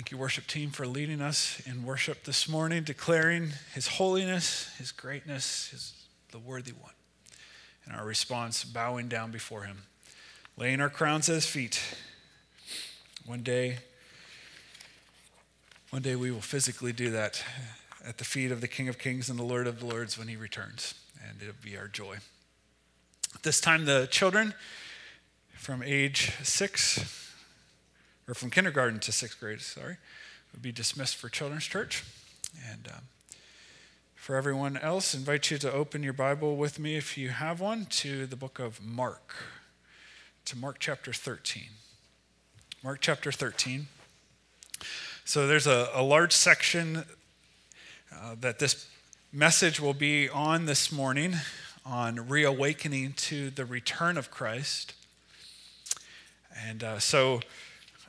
Thank you, worship team, for leading us in worship this morning, declaring His holiness, His greatness, His the worthy one. And our response, bowing down before Him, laying our crowns at His feet. One day, one day we will physically do that at the feet of the King of Kings and the Lord of Lords when He returns, and it'll be our joy. This time, the children from age six or from kindergarten to sixth grade, sorry, would be dismissed for Children's Church. And um, for everyone else, invite you to open your Bible with me, if you have one, to the book of Mark, to Mark chapter 13. Mark chapter 13. So there's a, a large section uh, that this message will be on this morning on reawakening to the return of Christ. And uh, so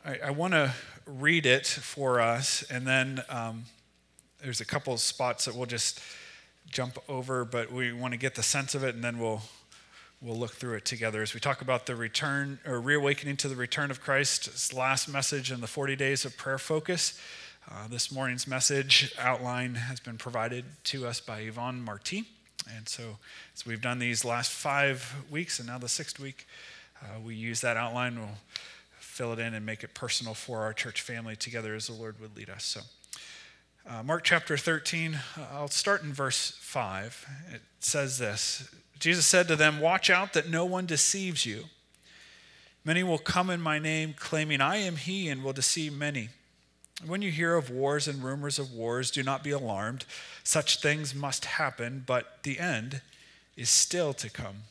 I, I want to read it for us, and then um, there's a couple of spots that we'll just jump over, but we want to get the sense of it, and then we'll we'll look through it together as we talk about the return or reawakening to the return of Christ's last message in the 40 days of prayer focus. Uh, this morning's message outline has been provided to us by Yvonne Marti. And so, as we've done these last five weeks, and now the sixth week, uh, we use that outline. We'll fill it in and make it personal for our church family together as the Lord would lead us. So, uh, Mark chapter 13, uh, I'll start in verse 5. It says this Jesus said to them, Watch out that no one deceives you. Many will come in my name, claiming, I am he, and will deceive many. When you hear of wars and rumors of wars, do not be alarmed. Such things must happen, but the end is still to come.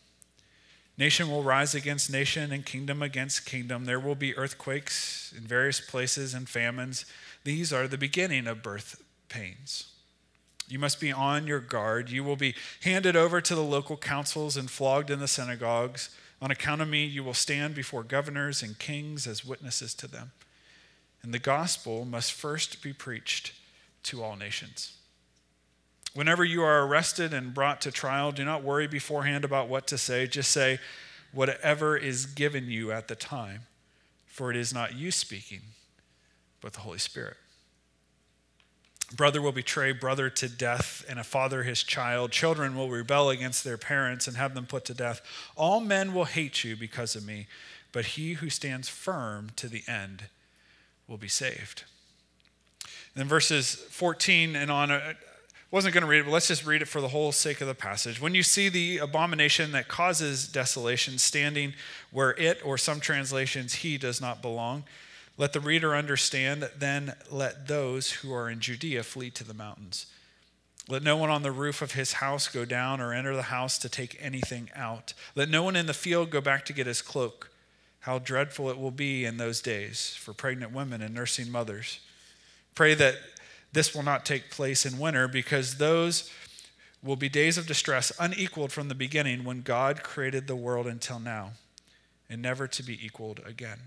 Nation will rise against nation and kingdom against kingdom. There will be earthquakes in various places and famines. These are the beginning of birth pains. You must be on your guard. You will be handed over to the local councils and flogged in the synagogues. On account of me, you will stand before governors and kings as witnesses to them. And the gospel must first be preached to all nations. Whenever you are arrested and brought to trial, do not worry beforehand about what to say. Just say whatever is given you at the time, for it is not you speaking, but the Holy Spirit. Brother will betray brother to death, and a father his child. Children will rebel against their parents and have them put to death. All men will hate you because of me, but he who stands firm to the end will be saved. And then verses 14 and on, wasn't going to read it, but let's just read it for the whole sake of the passage. When you see the abomination that causes desolation standing where it, or some translations, he does not belong, let the reader understand, then let those who are in Judea flee to the mountains. Let no one on the roof of his house go down or enter the house to take anything out. Let no one in the field go back to get his cloak. How dreadful it will be in those days for pregnant women and nursing mothers. Pray that this will not take place in winter because those will be days of distress unequaled from the beginning when God created the world until now, and never to be equaled again.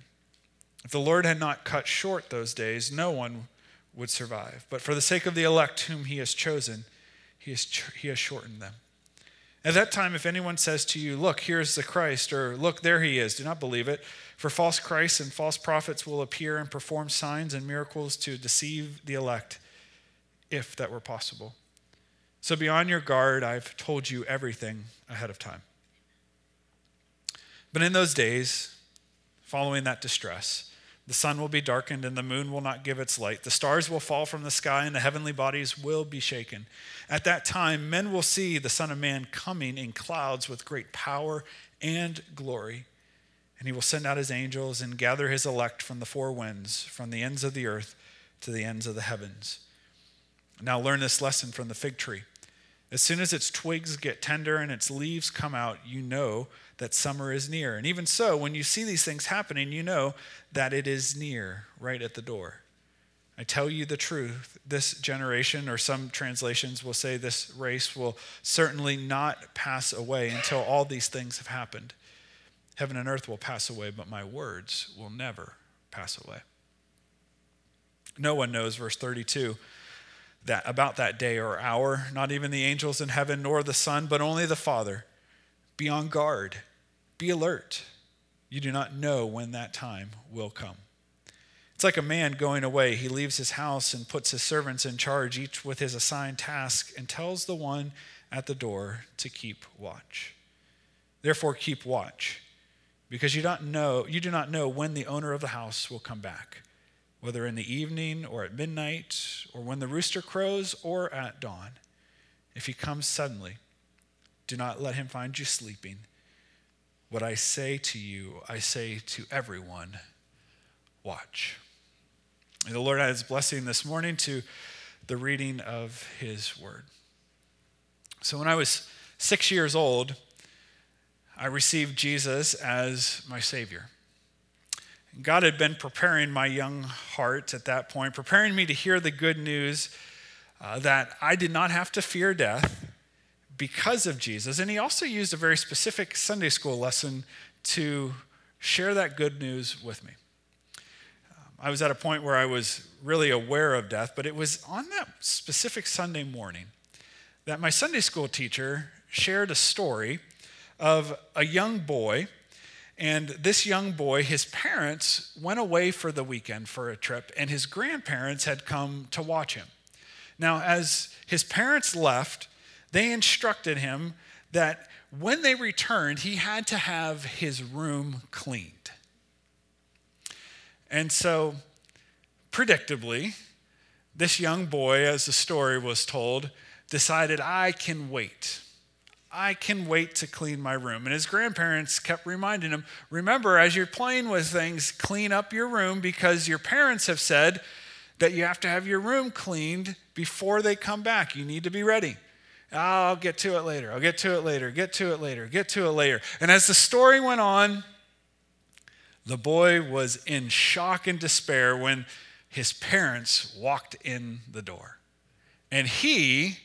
If the Lord had not cut short those days, no one would survive. But for the sake of the elect whom he has chosen, he has, he has shortened them. At that time, if anyone says to you, Look, here's the Christ, or Look, there he is, do not believe it. For false Christs and false prophets will appear and perform signs and miracles to deceive the elect if that were possible. So be on your guard. I've told you everything ahead of time. But in those days, following that distress, the sun will be darkened and the moon will not give its light. The stars will fall from the sky and the heavenly bodies will be shaken. At that time, men will see the Son of Man coming in clouds with great power and glory. And he will send out his angels and gather his elect from the four winds, from the ends of the earth to the ends of the heavens. Now learn this lesson from the fig tree. As soon as its twigs get tender and its leaves come out, you know that summer is near. And even so, when you see these things happening, you know that it is near, right at the door. I tell you the truth, this generation, or some translations will say this race, will certainly not pass away until all these things have happened. Heaven and earth will pass away, but my words will never pass away. No one knows, verse 32 that about that day or hour, not even the angels in heaven nor the Son, but only the Father. Be on guard, be alert. You do not know when that time will come. It's like a man going away. He leaves his house and puts his servants in charge, each with his assigned task, and tells the one at the door to keep watch. Therefore, keep watch, because you don't know you do not know when the owner of the house will come back, whether in the evening or at midnight, or when the rooster crows or at dawn. If he comes suddenly, do not let him find you sleeping. What I say to you, I say to everyone watch. And the Lord adds blessing this morning to the reading of his word. So when I was six years old, I received Jesus as my Savior. God had been preparing my young heart at that point, preparing me to hear the good news uh, that I did not have to fear death because of Jesus. And He also used a very specific Sunday school lesson to share that good news with me. I was at a point where I was really aware of death, but it was on that specific Sunday morning that my Sunday school teacher shared a story of a young boy. And this young boy, his parents went away for the weekend for a trip, and his grandparents had come to watch him. Now, as his parents left, they instructed him that when they returned, he had to have his room cleaned. And so, predictably, this young boy, as the story was told, decided, I can wait. I can wait to clean my room. And his grandparents kept reminding him, remember, as you're playing with things, clean up your room because your parents have said that you have to have your room cleaned before they come back. You need to be ready. I'll get to it later. I'll get to it later. Get to it later. Get to it later. And as the story went on, the boy was in shock and despair when his parents walked in the door. And he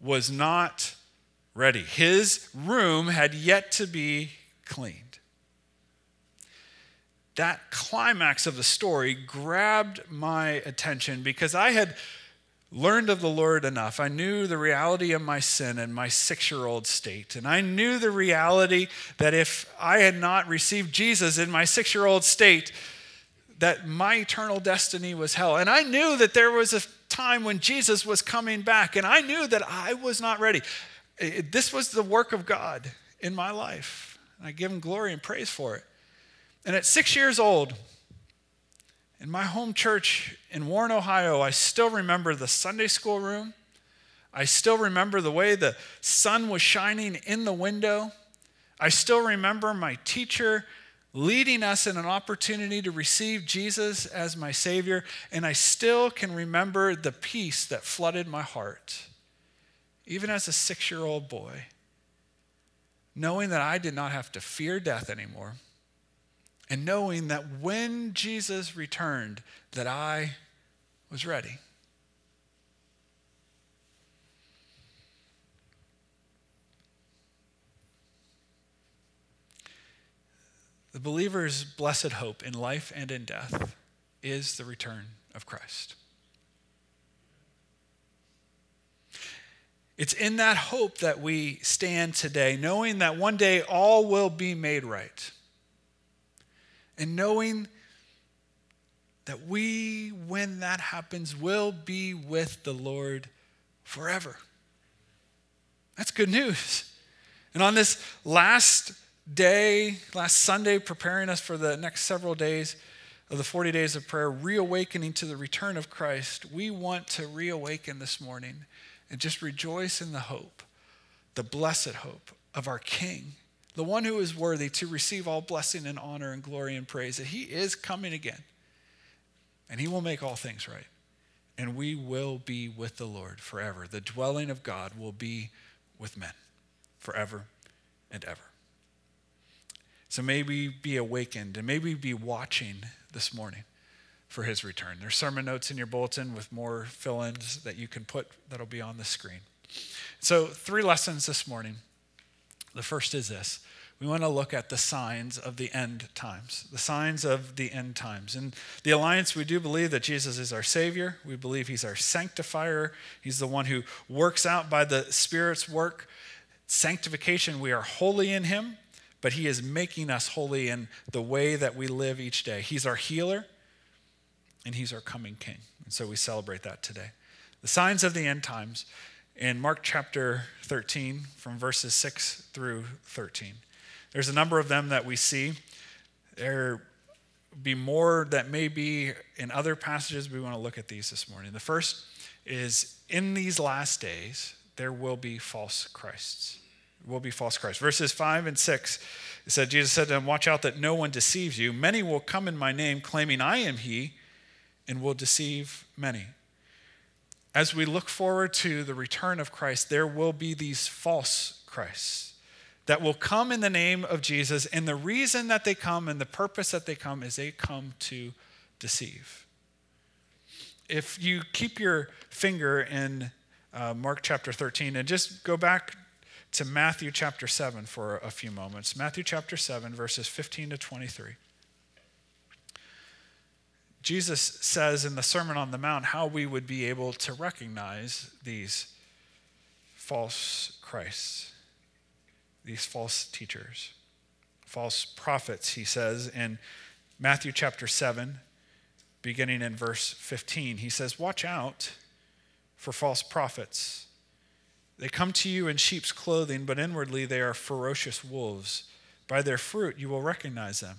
was not ready. His room had yet to be cleaned. That climax of the story grabbed my attention because I had learned of the Lord enough. I knew the reality of my sin and my six year old state. And I knew the reality that if I had not received Jesus in my six year old state, that my eternal destiny was hell. And I knew that there was a time when Jesus was coming back, and I knew that I was not ready. This was the work of God in my life. And I give him glory and praise for it. And at six years old, in my home church in Warren, Ohio, I still remember the Sunday school room. I still remember the way the sun was shining in the window. I still remember my teacher leading us in an opportunity to receive Jesus as my Savior. And I still can remember the peace that flooded my heart, even as a six year old boy, knowing that I did not have to fear death anymore and knowing that when Jesus returned that I was ready. The believer's blessed hope in life and in death is the return of Christ. It's in that hope that we stand today, knowing that one day all will be made right and knowing that we, when that happens, will be with the Lord forever. That's good news. And on this last day, last Sunday, preparing us for the next several days of the 40 days of prayer, reawakening to the return of Christ, we want to reawaken this morning and just rejoice in the hope, the blessed hope of our King the one who is worthy to receive all blessing and honor and glory and praise, that he is coming again. And he will make all things right. And we will be with the Lord forever. The dwelling of God will be with men forever and ever. So may we be awakened and may we be watching this morning for his return. There's sermon notes in your bulletin with more fill ins that you can put that'll be on the screen. So, three lessons this morning. The first is this we want to look at the signs of the end times, the signs of the end times. In the Alliance, we do believe that Jesus is our Savior. We believe He's our sanctifier. He's the one who works out by the Spirit's work. Sanctification, we are holy in Him, but He is making us holy in the way that we live each day. He's our healer. And he's our coming king. And so we celebrate that today. The signs of the end times in Mark chapter 13, from verses 6 through 13. There's a number of them that we see. There be more that may be in other passages. We want to look at these this morning. The first is in these last days, there will be false Christs. Will be false Christs. Verses 5 and 6 it said, Jesus said to them, Watch out that no one deceives you. Many will come in my name, claiming I am he, and will deceive many. As we look forward to the return of Christ, there will be these false Christs that will come in the name of Jesus. And the reason that they come and the purpose that they come is they come to deceive. If you keep your finger in uh, Mark chapter 13 and just go back to Matthew chapter 7 for a few moments. Matthew chapter 7, verses 15 to 23. Jesus says in the Sermon on the Mount how we would be able to recognize these false Christs, these false teachers, false prophets, he says in Matthew chapter 7, beginning in verse 15. He says, Watch out for false prophets they come to you in sheep's clothing, but inwardly they are ferocious wolves. By their fruit you will recognize them.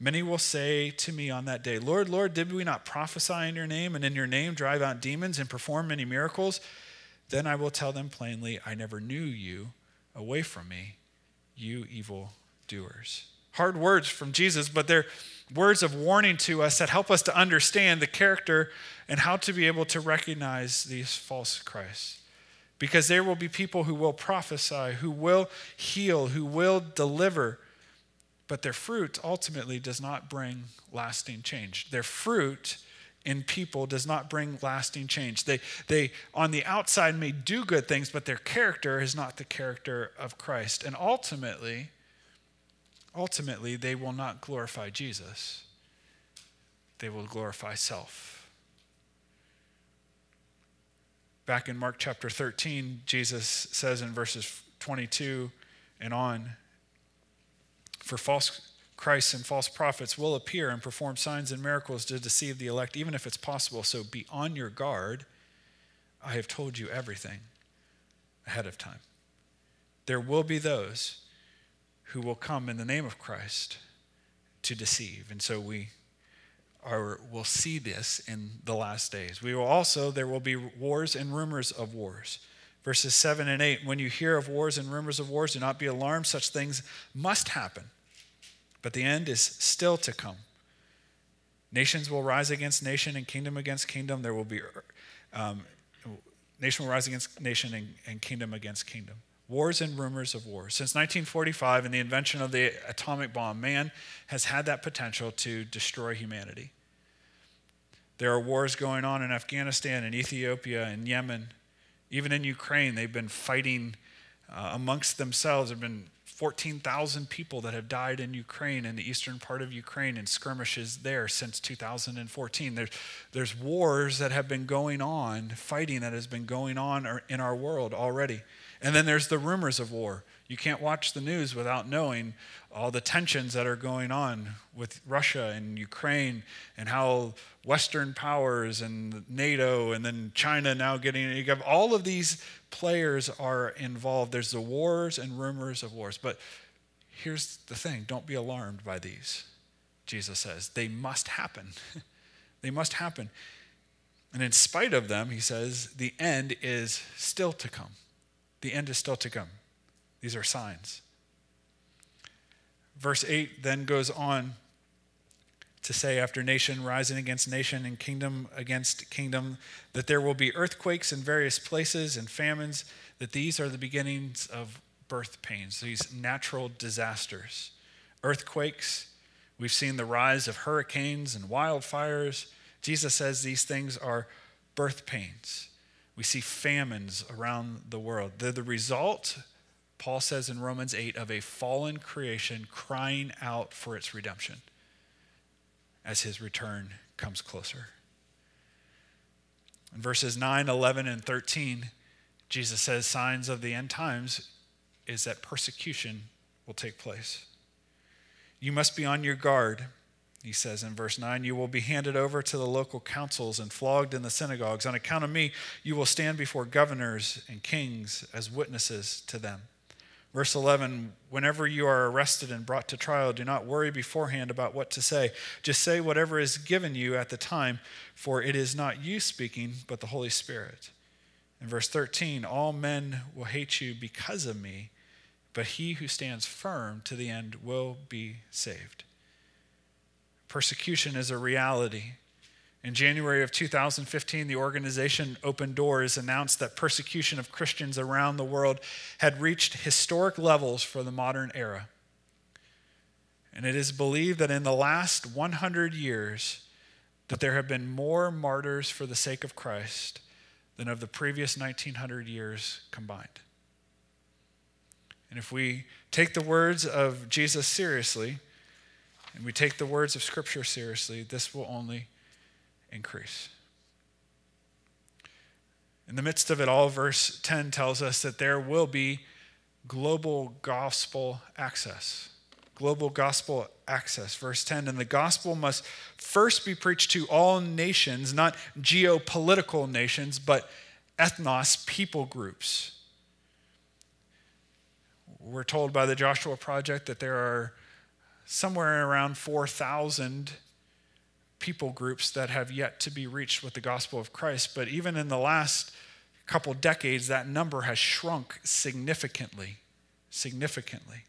Many will say to me on that day, Lord, Lord, did we not prophesy in your name, and in your name drive out demons and perform many miracles? Then I will tell them plainly, I never knew you. Away from me, you evil doers. Hard words from Jesus, but they're words of warning to us that help us to understand the character and how to be able to recognize these false Christs because there will be people who will prophesy, who will heal, who will deliver, but their fruit ultimately does not bring lasting change. Their fruit in people does not bring lasting change. They, they, on the outside, may do good things, but their character is not the character of Christ. And ultimately, ultimately, they will not glorify Jesus, they will glorify self. Back in Mark chapter 13, Jesus says in verses 22 and on, For false Christs and false prophets will appear and perform signs and miracles to deceive the elect, even if it's possible. So be on your guard. I have told you everything ahead of time. There will be those who will come in the name of Christ to deceive. And so we are, will see this in the last days. We will also, there will be wars and rumors of wars. Verses 7 and 8 When you hear of wars and rumors of wars, do not be alarmed. Such things must happen, but the end is still to come. Nations will rise against nation and kingdom against kingdom. There will be, um, nation will rise against nation and, and kingdom against kingdom. Wars and rumors of wars. Since 1945 and the invention of the atomic bomb, man has had that potential to destroy humanity. There are wars going on in Afghanistan and Ethiopia and Yemen. Even in Ukraine, they've been fighting uh, amongst themselves. There have been 14,000 people that have died in Ukraine, in the eastern part of Ukraine, in skirmishes there since 2014. There's, there's wars that have been going on, fighting that has been going on in our world already. And then there's the rumors of war. You can't watch the news without knowing all the tensions that are going on with Russia and Ukraine and how Western powers and NATO and then China now getting you have all of these players are involved. There's the wars and rumors of wars. But here's the thing don't be alarmed by these, Jesus says. They must happen. they must happen. And in spite of them, he says, the end is still to come. The end is still to come. These are signs. Verse 8 then goes on to say, after nation rising against nation and kingdom against kingdom, that there will be earthquakes in various places and famines, that these are the beginnings of birth pains, these natural disasters. Earthquakes, we've seen the rise of hurricanes and wildfires, Jesus says these things are birth pains. We see famines around the world. They're the result, Paul says in Romans 8, of a fallen creation crying out for its redemption as his return comes closer. In verses 9, 11, and 13, Jesus says signs of the end times is that persecution will take place. You must be on your guard he says in verse 9, You will be handed over to the local councils and flogged in the synagogues. On account of me, you will stand before governors and kings as witnesses to them. Verse 11, whenever you are arrested and brought to trial, do not worry beforehand about what to say. Just say whatever is given you at the time, for it is not you speaking, but the Holy Spirit. In verse 13, all men will hate you because of me, but he who stands firm to the end will be saved. Persecution is a reality. In January of 2015, the organization Open Doors announced that persecution of Christians around the world had reached historic levels for the modern era. And it is believed that in the last 100 years that there have been more martyrs for the sake of Christ than of the previous 1900 years combined. And if we take the words of Jesus seriously, and we take the words of Scripture seriously, this will only increase. In the midst of it all, verse 10 tells us that there will be global gospel access. Global gospel access. Verse 10 And the gospel must first be preached to all nations, not geopolitical nations, but ethnos, people groups. We're told by the Joshua Project that there are somewhere around 4,000 people groups that have yet to be reached with the gospel of Christ. But even in the last couple decades, that number has shrunk significantly. Significantly.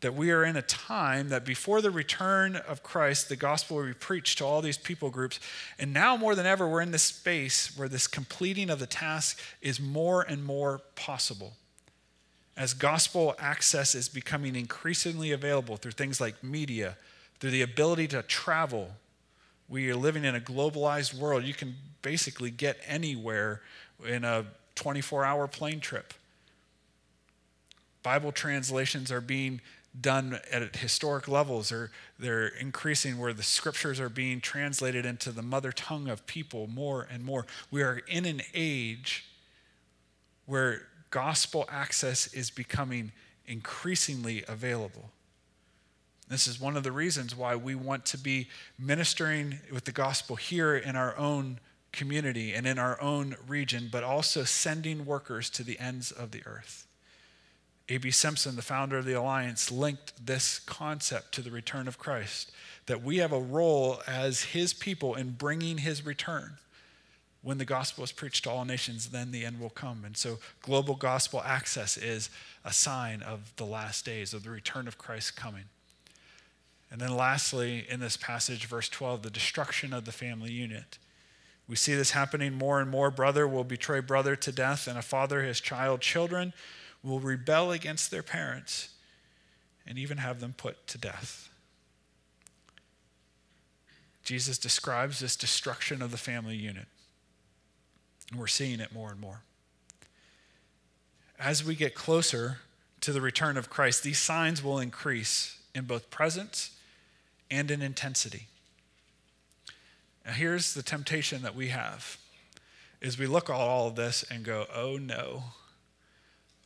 That we are in a time that before the return of Christ, the gospel will be preached to all these people groups. And now more than ever, we're in this space where this completing of the task is more and more possible as gospel access is becoming increasingly available through things like media, through the ability to travel, we are living in a globalized world. You can basically get anywhere in a 24 hour plane trip. Bible translations are being done at historic levels or they're increasing where the scriptures are being translated into the mother tongue of people more and more we are in an age where gospel access is becoming increasingly available. This is one of the reasons why we want to be ministering with the gospel here in our own community and in our own region, but also sending workers to the ends of the earth. A.B. Simpson, the founder of the Alliance, linked this concept to the return of Christ that we have a role as his people in bringing his return when the gospel is preached to all nations, then the end will come. And so, global gospel access is a sign of the last days, of the return of Christ coming. And then, lastly, in this passage, verse 12, the destruction of the family unit. We see this happening more and more. Brother will betray brother to death, and a father his child. Children will rebel against their parents and even have them put to death. Jesus describes this destruction of the family unit. And we're seeing it more and more. As we get closer to the return of Christ, these signs will increase in both presence and in intensity. Now here's the temptation that we have is we look at all of this and go, "Oh no.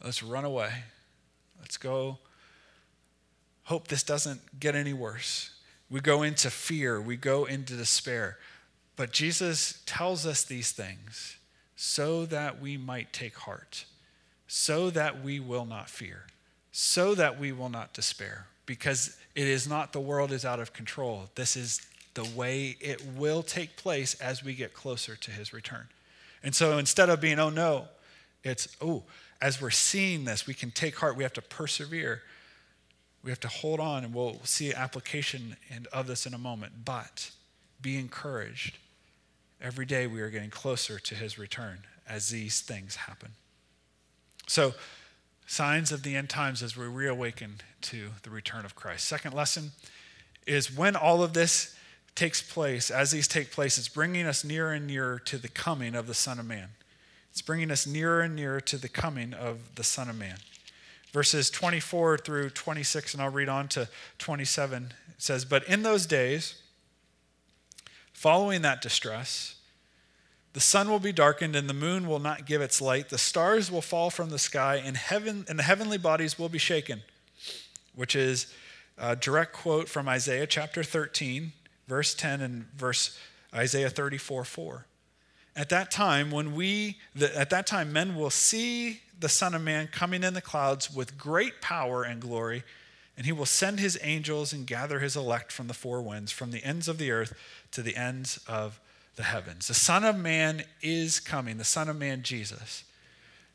Let's run away. Let's go hope this doesn't get any worse." We go into fear, we go into despair. But Jesus tells us these things so that we might take heart, so that we will not fear, so that we will not despair, because it is not the world is out of control. This is the way it will take place as we get closer to his return. And so instead of being, oh no, it's, oh, as we're seeing this, we can take heart. We have to persevere. We have to hold on, and we'll see application of this in a moment. But be encouraged Every day we are getting closer to his return as these things happen. So, signs of the end times as we reawaken to the return of Christ. Second lesson is when all of this takes place, as these take place, it's bringing us nearer and nearer to the coming of the Son of Man. It's bringing us nearer and nearer to the coming of the Son of Man. Verses 24 through 26, and I'll read on to 27. It says, But in those days, following that distress, the sun will be darkened and the moon will not give its light. The stars will fall from the sky and heaven and the heavenly bodies will be shaken, which is a direct quote from Isaiah chapter 13, verse 10 and verse Isaiah 34, 4. At that time, when we, the, at that time, men will see the Son of Man coming in the clouds with great power and glory, and he will send his angels and gather his elect from the four winds, from the ends of the earth to the ends of the heavens. The Son of Man is coming, the Son of Man, Jesus.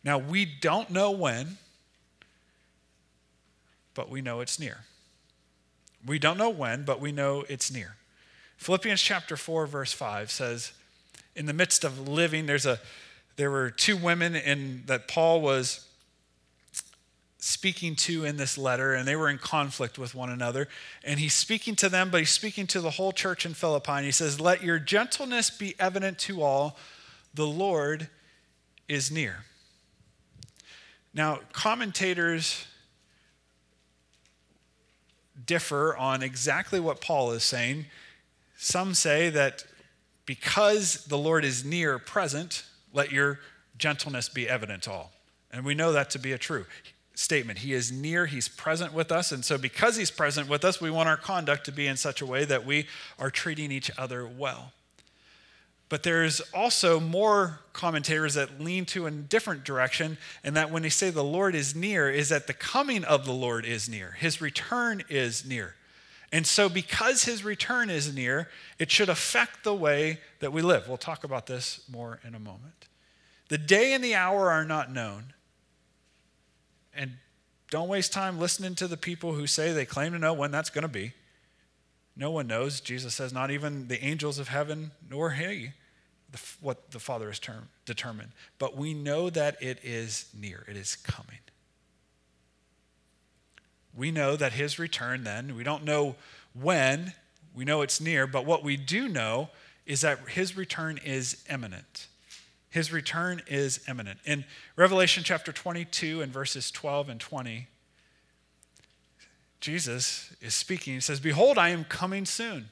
Now, we don't know when, but we know it's near. We don't know when, but we know it's near. Philippians chapter 4, verse 5 says, in the midst of living, there's a there were two women in that Paul was speaking to in this letter, and they were in conflict with one another. And he's speaking to them, but he's speaking to the whole church in Philippi. And he says, Let your gentleness be evident to all, the Lord is near. Now, commentators differ on exactly what Paul is saying. Some say that because the Lord is near present, let your gentleness be evident to all. And we know that to be a true statement. He is near, He's present with us. And so, because He's present with us, we want our conduct to be in such a way that we are treating each other well. But there's also more commentators that lean to a different direction, and that when they say the Lord is near, is that the coming of the Lord is near, His return is near. And so, because his return is near, it should affect the way that we live. We'll talk about this more in a moment. The day and the hour are not known. And don't waste time listening to the people who say they claim to know when that's going to be. No one knows. Jesus says, not even the angels of heaven, nor he, what the Father has term, determined. But we know that it is near, it is coming. We know that his return then, we don't know when, we know it's near, but what we do know is that his return is imminent. His return is imminent. In Revelation chapter 22 and verses 12 and 20, Jesus is speaking. He says, Behold, I am coming soon.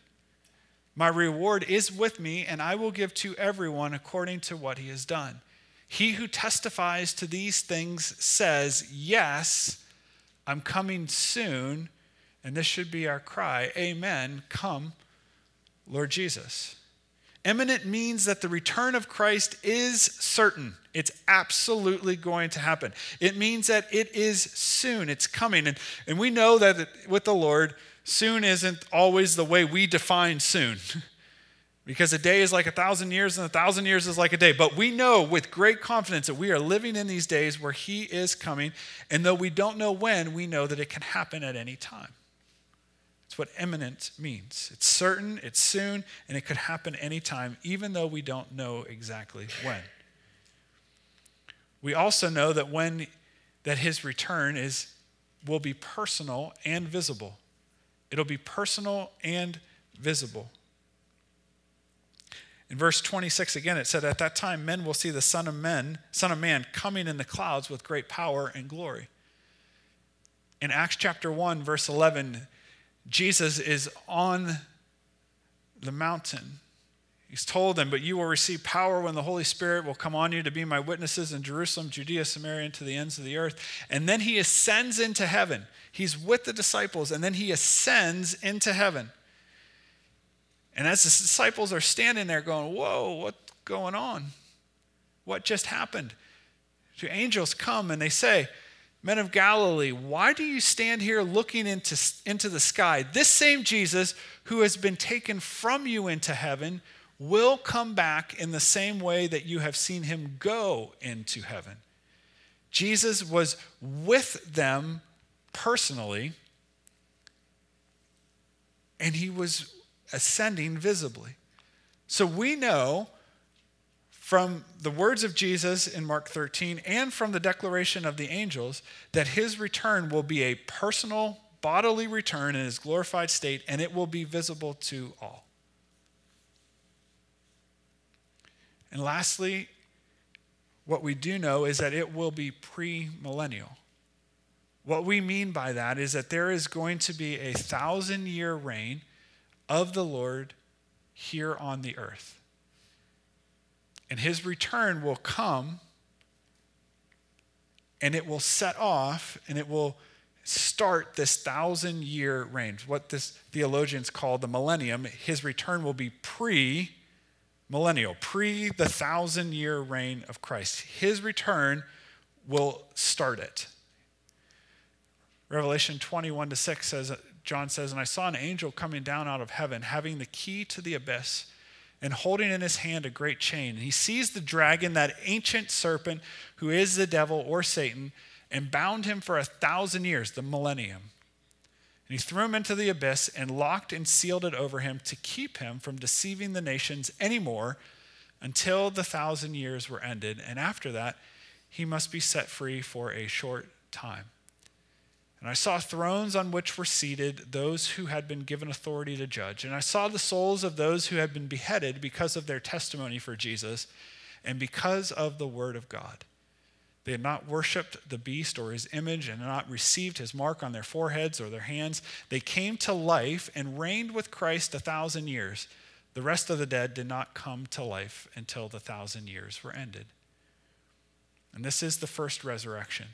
My reward is with me, and I will give to everyone according to what he has done. He who testifies to these things says, Yes, I'm coming soon, and this should be our cry Amen. Come, Lord Jesus. Imminent means that the return of Christ is certain. It's absolutely going to happen. It means that it is soon. It's coming. And, and we know that with the Lord, soon isn't always the way we define soon. because a day is like a thousand years and a thousand years is like a day. But we know with great confidence that we are living in these days where He is coming. And though we don't know when, we know that it can happen at any time. What imminent means. It's certain, it's soon, and it could happen anytime, even though we don't know exactly when. We also know that when that his return is will be personal and visible. It'll be personal and visible. In verse 26 again, it said, At that time men will see the Son of Men, Son of Man, coming in the clouds with great power and glory. In Acts chapter 1, verse 11, Jesus is on the mountain. He's told them, But you will receive power when the Holy Spirit will come on you to be my witnesses in Jerusalem, Judea, Samaria, and to the ends of the earth. And then he ascends into heaven. He's with the disciples, and then he ascends into heaven. And as the disciples are standing there going, Whoa, what's going on? What just happened? Two angels come and they say, Men of Galilee, why do you stand here looking into, into the sky? This same Jesus who has been taken from you into heaven will come back in the same way that you have seen him go into heaven. Jesus was with them personally, and he was ascending visibly. So we know from the words of Jesus in Mark 13 and from the declaration of the angels that his return will be a personal bodily return in his glorified state and it will be visible to all. And lastly, what we do know is that it will be premillennial. What we mean by that is that there is going to be a thousand year reign of the Lord here on the earth. And his return will come and it will set off and it will start this thousand year reign. What this theologians call the millennium, his return will be pre millennial, pre the thousand year reign of Christ. His return will start it. Revelation 21 to 6 says, John says, And I saw an angel coming down out of heaven, having the key to the abyss, and holding in his hand a great chain. And he seized the dragon, that ancient serpent who is the devil or Satan, and bound him for a thousand years, the millennium. And he threw him into the abyss and locked and sealed it over him to keep him from deceiving the nations anymore until the thousand years were ended. And after that, he must be set free for a short time. And I saw thrones on which were seated those who had been given authority to judge. And I saw the souls of those who had been beheaded because of their testimony for Jesus and because of the word of God. They had not worshiped the beast or his image and had not received his mark on their foreheads or their hands. They came to life and reigned with Christ a thousand years. The rest of the dead did not come to life until the thousand years were ended. And this is the first resurrection.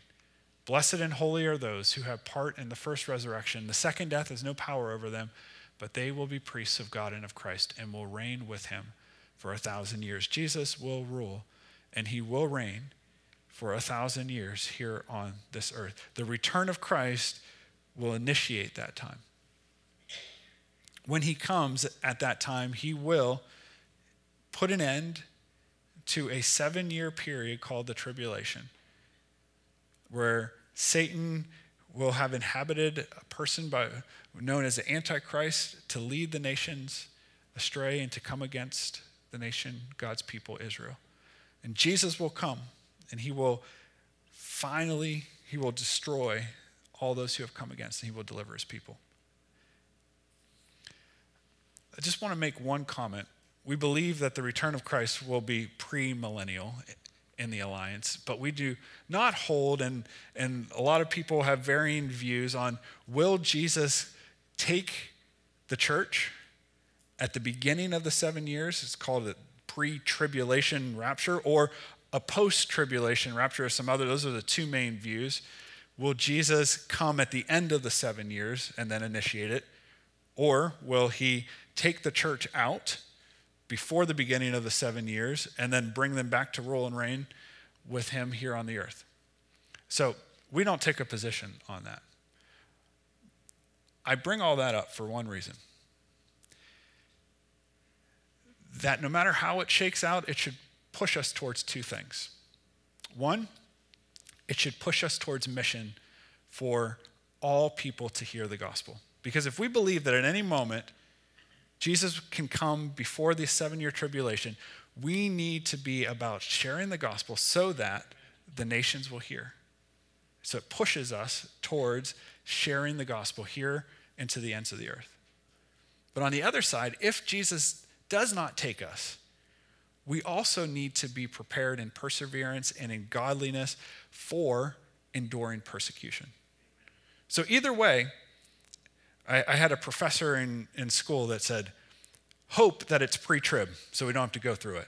Blessed and holy are those who have part in the first resurrection. The second death has no power over them, but they will be priests of God and of Christ and will reign with him for a thousand years. Jesus will rule, and he will reign for a thousand years here on this earth. The return of Christ will initiate that time. When he comes at that time, he will put an end to a seven year period called the tribulation where Satan will have inhabited a person by, known as the Antichrist to lead the nations astray and to come against the nation, God's people, Israel. And Jesus will come and he will finally, he will destroy all those who have come against and he will deliver his people. I just want to make one comment. We believe that the return of Christ will be premillennial in the alliance, but we do not hold, and, and a lot of people have varying views on will Jesus take the church at the beginning of the seven years? It's called a pre tribulation rapture, or a post tribulation rapture, or some other. Those are the two main views. Will Jesus come at the end of the seven years and then initiate it? Or will he take the church out before the beginning of the seven years and then bring them back to rule and reign with him here on the earth. So we don't take a position on that. I bring all that up for one reason that no matter how it shakes out, it should push us towards two things. One, it should push us towards mission for all people to hear the gospel. Because if we believe that at any moment Jesus can come before the seven year tribulation. We need to be about sharing the gospel so that the nations will hear. So it pushes us towards sharing the gospel here and to the ends of the earth. But on the other side, if Jesus does not take us, we also need to be prepared in perseverance and in godliness for enduring persecution. So, either way, I, I had a professor in, in school that said, hope that it's pre trib so we don't have to go through it,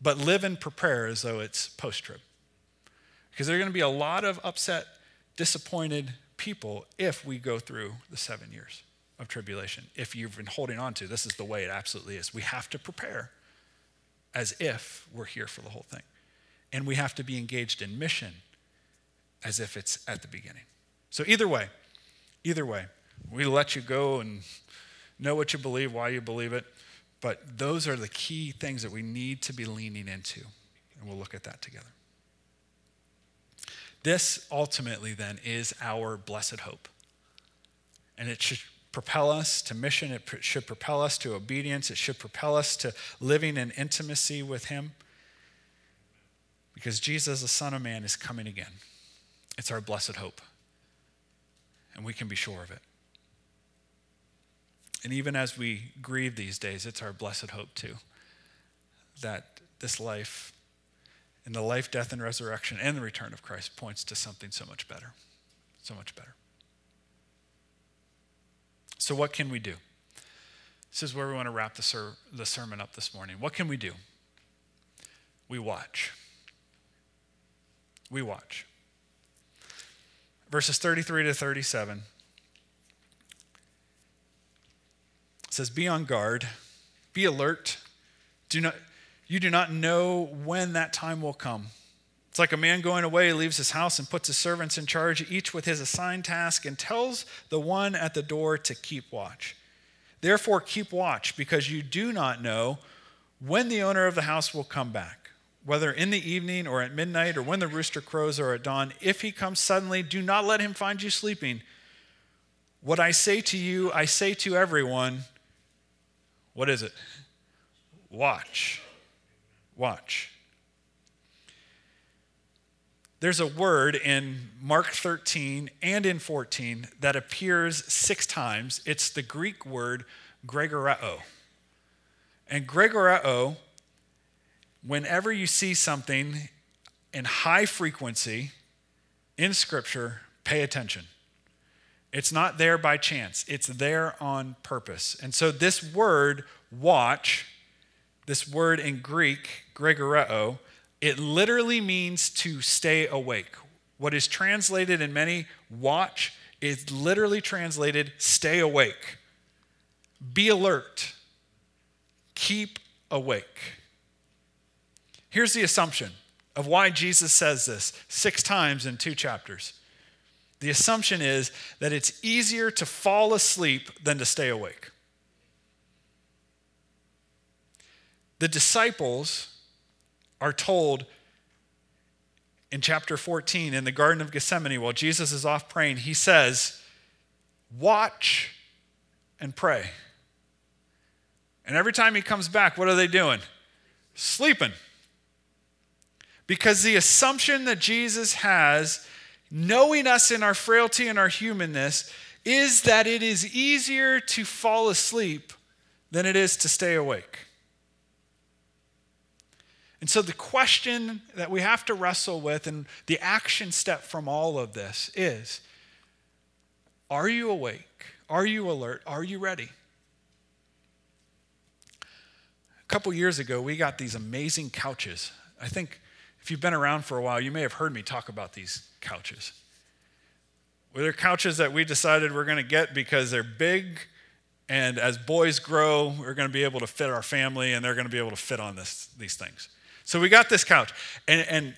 but live and prepare as though it's post trib. Because there are going to be a lot of upset, disappointed people if we go through the seven years of tribulation. If you've been holding on to, this is the way it absolutely is. We have to prepare as if we're here for the whole thing. And we have to be engaged in mission as if it's at the beginning. So, either way, either way, we let you go and know what you believe, why you believe it. But those are the key things that we need to be leaning into. And we'll look at that together. This ultimately then is our blessed hope. And it should propel us to mission, it should propel us to obedience, it should propel us to living in intimacy with Him. Because Jesus, the Son of Man, is coming again. It's our blessed hope. And we can be sure of it. And even as we grieve these days, it's our blessed hope too that this life and the life, death, and resurrection and the return of Christ points to something so much better. So much better. So, what can we do? This is where we want to wrap the, ser- the sermon up this morning. What can we do? We watch. We watch. Verses 33 to 37 says, Be on guard, be alert. Do not, you do not know when that time will come. It's like a man going away, leaves his house and puts his servants in charge, each with his assigned task, and tells the one at the door to keep watch. Therefore, keep watch, because you do not know when the owner of the house will come back, whether in the evening or at midnight or when the rooster crows or at dawn. If he comes suddenly, do not let him find you sleeping. What I say to you, I say to everyone what is it? Watch. Watch. There's a word in Mark 13 and in 14 that appears six times. It's the Greek word gregoreo. And gregoreo, whenever you see something in high frequency in Scripture, pay attention. It's not there by chance, it's there on purpose. And so, this word, watch, this word in Greek, gregoreo, it literally means to stay awake. What is translated in many watch is literally translated stay awake. Be alert. Keep awake. Here's the assumption of why Jesus says this six times in two chapters. The assumption is that it's easier to fall asleep than to stay awake. The disciples are told in chapter 14 in the Garden of Gethsemane while Jesus is off praying, he says, Watch and pray. And every time he comes back, what are they doing? Sleeping. Because the assumption that Jesus has, knowing us in our frailty and our humanness, is that it is easier to fall asleep than it is to stay awake. And so, the question that we have to wrestle with and the action step from all of this is Are you awake? Are you alert? Are you ready? A couple years ago, we got these amazing couches. I think if you've been around for a while, you may have heard me talk about these couches. Well, they're couches that we decided we're going to get because they're big, and as boys grow, we're going to be able to fit our family, and they're going to be able to fit on this, these things. So we got this couch, and, and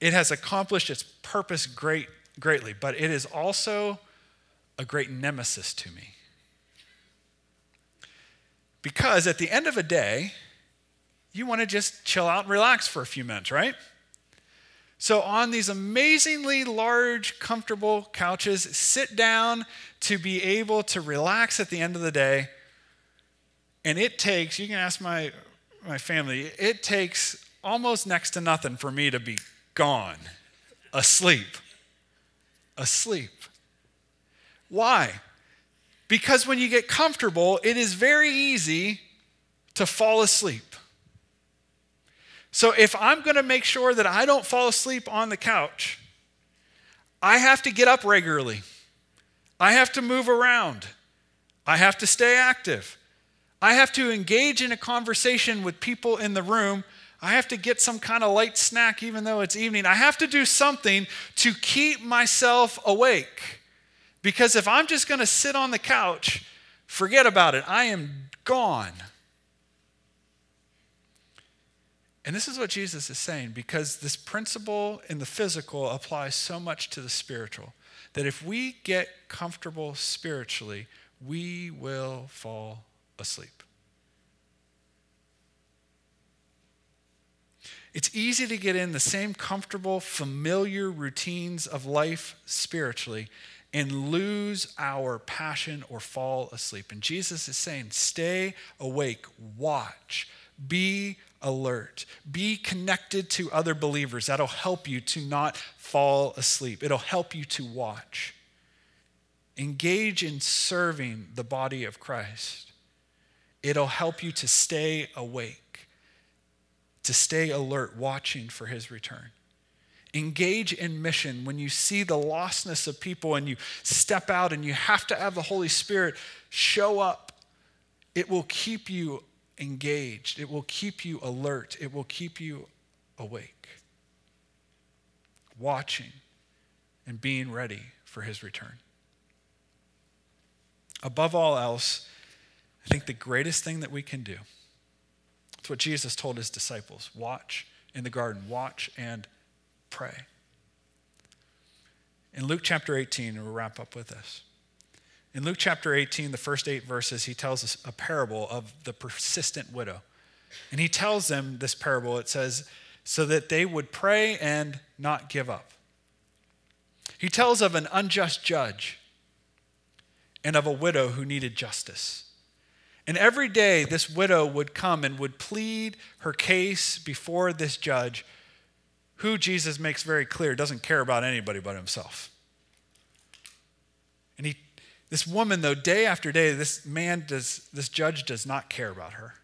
it has accomplished its purpose great, greatly, but it is also a great nemesis to me. Because at the end of a day, you want to just chill out and relax for a few minutes, right? So, on these amazingly large, comfortable couches, sit down to be able to relax at the end of the day. And it takes, you can ask my, my family, it takes almost next to nothing for me to be gone, asleep. Asleep. Why? Because when you get comfortable, it is very easy to fall asleep. So if I'm going to make sure that I don't fall asleep on the couch, I have to get up regularly. I have to move around. I have to stay active. I have to engage in a conversation with people in the room I have to get some kind of light snack even though it's evening. I have to do something to keep myself awake. Because if I'm just going to sit on the couch, forget about it. I am gone. And this is what Jesus is saying because this principle in the physical applies so much to the spiritual that if we get comfortable spiritually, we will fall asleep. It's easy to get in the same comfortable, familiar routines of life spiritually and lose our passion or fall asleep. And Jesus is saying, stay awake, watch, be alert, be connected to other believers. That'll help you to not fall asleep, it'll help you to watch. Engage in serving the body of Christ. It'll help you to stay awake to stay alert, watching for his return. Engage in mission when you see the lostness of people and you step out and you have to have the Holy Spirit show up. It will keep you engaged, it will keep you alert, it will keep you awake, watching and being ready for his return. Above all else, I think the greatest thing that we can do, it's what Jesus told his disciples watch in the garden, watch and pray. In Luke chapter 18, and we'll wrap up with this. In Luke chapter 18, the first eight verses, he tells us a parable of the persistent widow. And he tells them this parable. It says, so that they would pray and not give up. He tells of an unjust judge and of a widow who needed justice. And every day, this widow would come and would plead her case before this judge who Jesus makes very clear doesn't care about anybody but himself. And he, this woman, though, day after day, this man does, this judge does not care about her.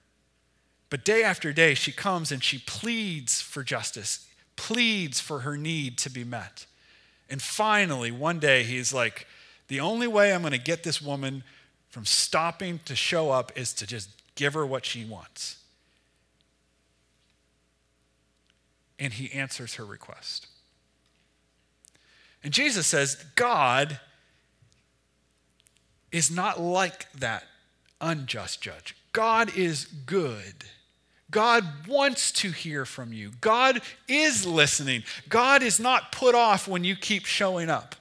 But day after day, she comes and she pleads for justice, pleads for her need to be met. And finally, one day, he's like, the only way I'm going to get this woman from stopping to show up is to just give her what she wants. and he answers her request. And Jesus says, God is not like that unjust judge. God is good. God wants to hear from you. God is listening. God is not put off when you keep showing up.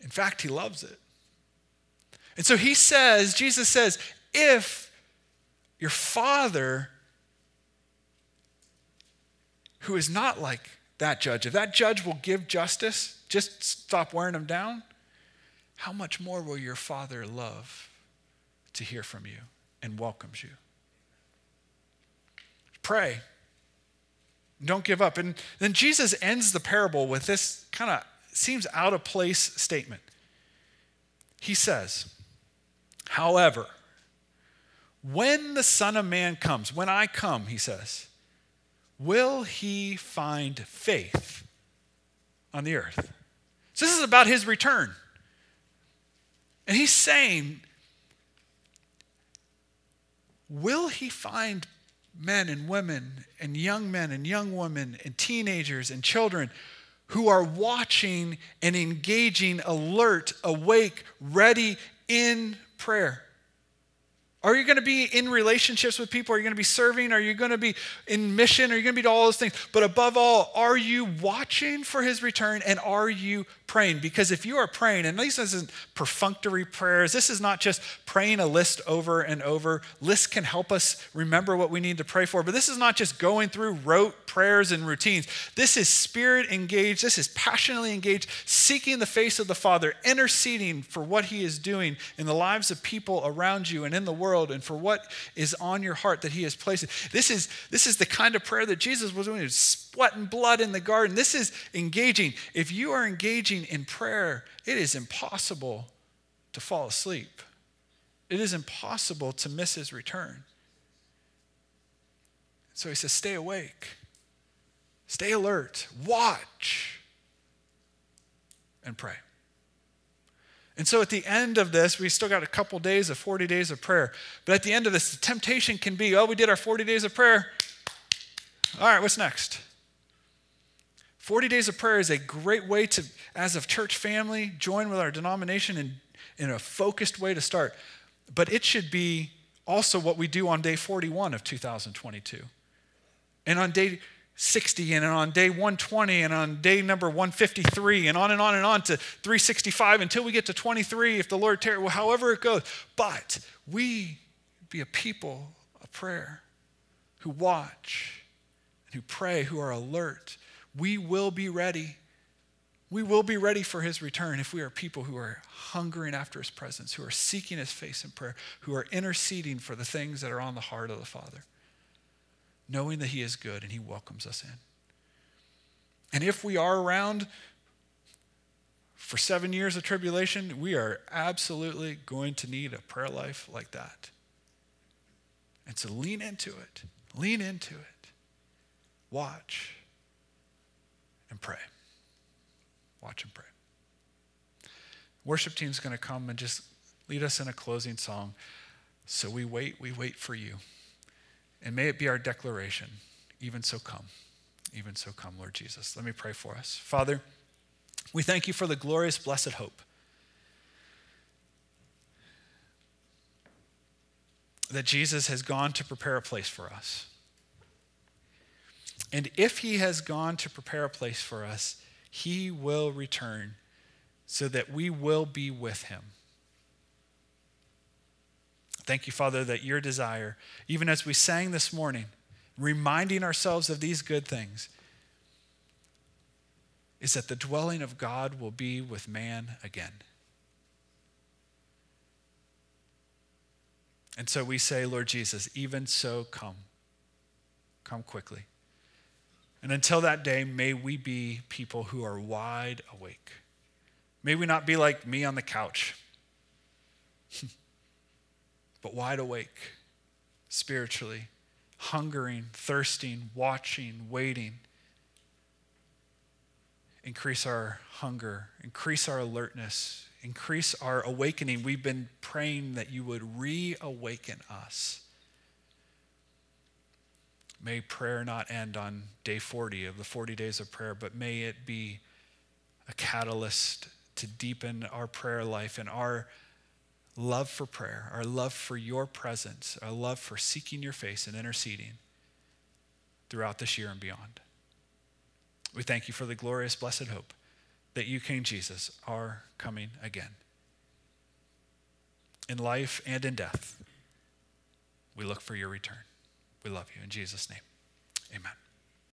In fact, he loves it. And so he says, Jesus says, if your father who is not like that judge, if that judge will give justice, just stop wearing them down, how much more will your Father love to hear from you and welcomes you? Pray. Don't give up. And then Jesus ends the parable with this kind of seems out of place statement. He says, However, when the Son of Man comes, when I come, he says, will he find faith on the earth? So this is about his return. And he's saying, will he find men and women and young men and young women and teenagers and children who are watching and engaging, alert, awake, ready in prayer? Are you going to be in relationships with people? Are you going to be serving? Are you going to be in mission? Are you going to be all those things? But above all, are you watching for his return and are you praying? Because if you are praying, and these isn't perfunctory prayers, this is not just praying a list over and over. Lists can help us remember what we need to pray for, but this is not just going through rote prayers and routines. This is spirit engaged, this is passionately engaged, seeking the face of the Father, interceding for what he is doing in the lives of people around you and in the world world and for what is on your heart that He has placed. This is, this is the kind of prayer that Jesus was doing, sweating blood in the garden. This is engaging. If you are engaging in prayer, it is impossible to fall asleep. It is impossible to miss His return. So He says, stay awake, stay alert, watch, and pray. And so at the end of this, we still got a couple days of 40 days of prayer. But at the end of this, the temptation can be oh, we did our 40 days of prayer. All right, what's next? 40 days of prayer is a great way to, as a church family, join with our denomination in, in a focused way to start. But it should be also what we do on day 41 of 2022. And on day 60 and on day 120 and on day number 153 and on and on and on to 365 until we get to 23 if the Lord tarries, well, however it goes. But we be a people of prayer who watch and who pray, who are alert. We will be ready. We will be ready for his return if we are people who are hungering after his presence, who are seeking his face in prayer, who are interceding for the things that are on the heart of the Father knowing that He is good and He welcomes us in. And if we are around for seven years of tribulation, we are absolutely going to need a prayer life like that. And so lean into it. Lean into it. Watch and pray. Watch and pray. Worship team's going to come and just lead us in a closing song. So we wait, we wait for you. And may it be our declaration, even so come. Even so come, Lord Jesus. Let me pray for us. Father, we thank you for the glorious, blessed hope that Jesus has gone to prepare a place for us. And if he has gone to prepare a place for us, he will return so that we will be with him. Thank you, Father, that your desire, even as we sang this morning, reminding ourselves of these good things, is that the dwelling of God will be with man again. And so we say, Lord Jesus, even so come. Come quickly. And until that day, may we be people who are wide awake. May we not be like me on the couch, but wide awake spiritually, hungering, thirsting, watching, waiting. Increase our hunger, increase our alertness, increase our awakening. We've been praying that you would reawaken us. May prayer not end on day 40 of the 40 days of prayer, but may it be a catalyst to deepen our prayer life and our love for prayer, our love for your presence, our love for seeking your face and interceding throughout this year and beyond. We thank you for the glorious, blessed hope that you, King Jesus, are coming again. In life and in death, we look for your return. We love you. In Jesus' name, amen.